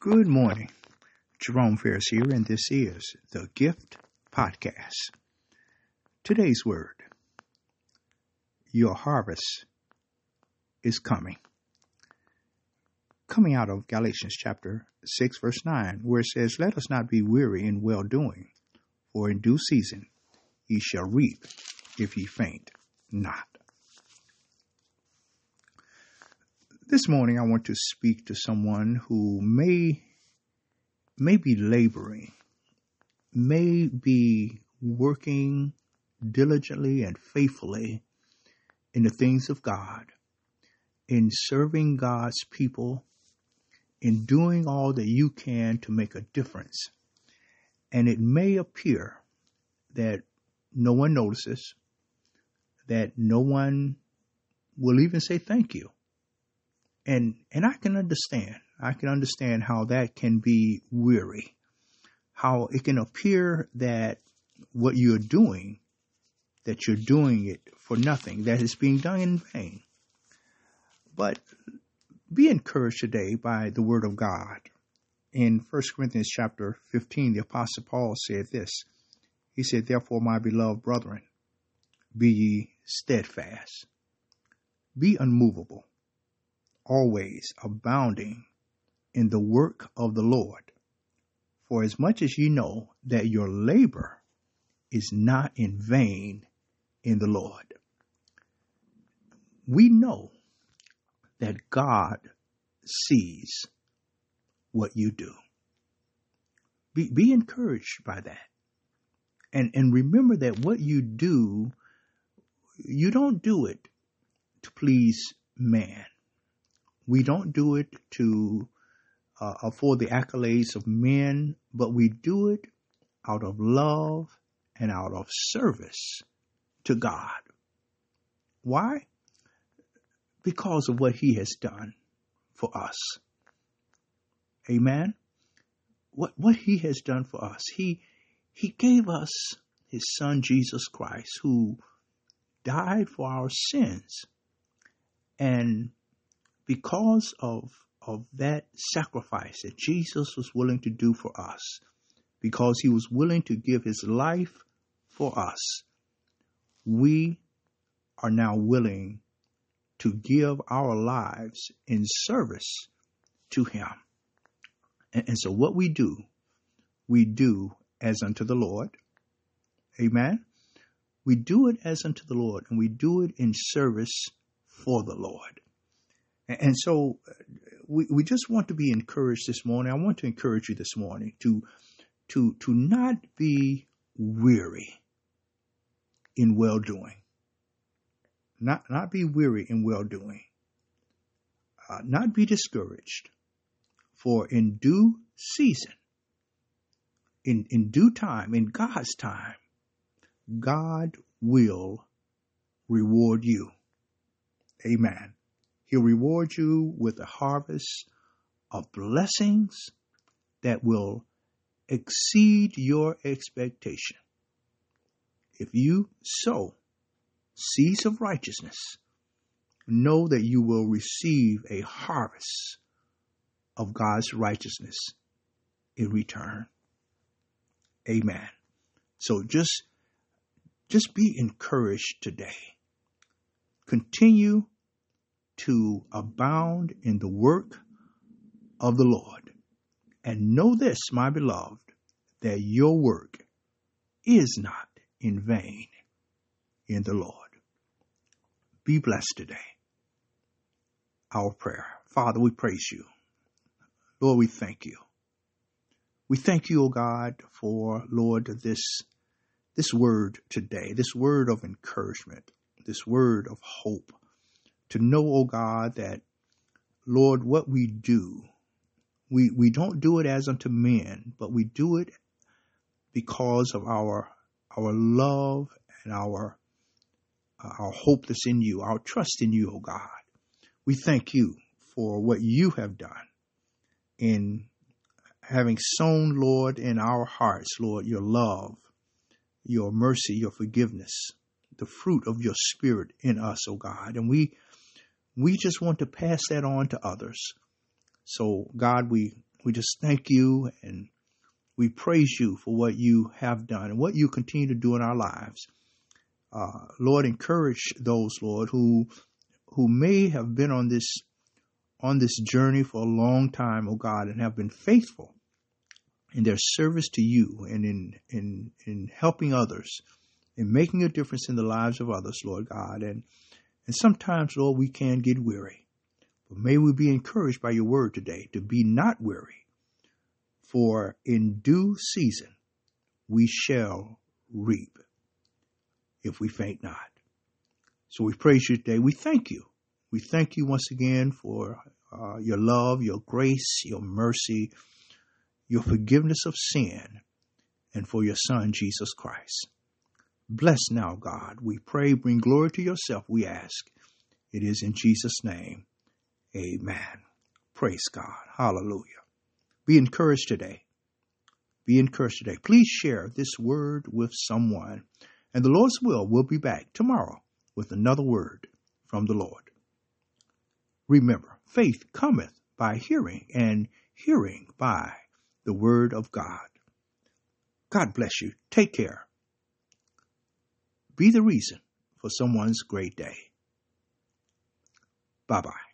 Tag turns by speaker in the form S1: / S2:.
S1: Good morning. Jerome Ferris here, and this is the Gift Podcast. Today's word Your harvest is coming. Coming out of Galatians chapter 6, verse 9, where it says, Let us not be weary in well doing, for in due season ye shall reap if ye faint not. This morning, I want to speak to someone who may, may be laboring, may be working diligently and faithfully in the things of God, in serving God's people, in doing all that you can to make a difference. And it may appear that no one notices, that no one will even say thank you and and I can understand. I can understand how that can be weary. How it can appear that what you're doing, that you're doing it for nothing, that it's being done in vain. But be encouraged today by the word of God. In 1 Corinthians chapter 15, the apostle Paul said this. He said, Therefore, my beloved brethren, be ye steadfast, be unmovable, always abounding in the work of the Lord. For as much as ye know that your labor is not in vain in the Lord. We know that God sees what you do. Be, be encouraged by that. And, and remember that what you do, you don't do it to please man. We don't do it to uh, the accolades of men, but we do it out of love and out of service to God. Why? Because of what He has done for us. Amen. What what He has done for us. He He gave us His Son Jesus Christ, who died for our sins, and because of, of that sacrifice that Jesus was willing to do for us, because he was willing to give his life for us, we are now willing to give our lives in service to him. And, and, so what we do, we do as unto the Lord. Amen. We do it as unto the Lord and we do it in service for the Lord. And so uh, we, we just want to be encouraged this morning. I want to encourage you this morning to to to not be weary in well doing. Not not be weary in well doing. Uh, not be discouraged. For in due season, in, in due time, in God's time, God will reward you. Amen. He'll reward you with a harvest of blessings that will exceed your expectation. If you sow seeds of righteousness, know that you will receive a harvest of God's righteousness in return. Amen. So just just be encouraged today. Continue to abound in the work of the Lord. And know this, my beloved, that your work is not in vain in the Lord. Be blessed today. Our prayer. Father, we praise you. Lord, we thank you. We thank you, O God, for, Lord, this, this word today, this word of encouragement, this word of hope to know, oh God, that, Lord, what we do, we, we don't do it as unto men, but we do it because of our, our love and our, uh, our hope that's in you, our trust in you, oh God. We thank you for what you have done in having sown, Lord, in our hearts, Lord, your love, your mercy, your forgiveness, the fruit of your spirit in us, O oh God. And we we just want to pass that on to others. So, God, we, we just thank you and we praise you for what you have done and what you continue to do in our lives. Uh, Lord, encourage those, Lord, who who may have been on this on this journey for a long time, oh God, and have been faithful in their service to you and in in in helping others, in making a difference in the lives of others, Lord God. And and sometimes, Lord, we can get weary. But may we be encouraged by your word today to be not weary, for in due season we shall reap if we faint not. So we praise you today. We thank you. We thank you once again for uh, your love, your grace, your mercy, your forgiveness of sin, and for your Son, Jesus Christ. Bless now, God. We pray, bring glory to yourself, we ask. It is in Jesus' name. Amen. Praise God. Hallelujah. Be encouraged today. Be encouraged today. Please share this word with someone. And the Lord's will will be back tomorrow with another word from the Lord. Remember, faith cometh by hearing, and hearing by the word of God. God bless you. Take care. Be the reason for someone's great day. Bye bye.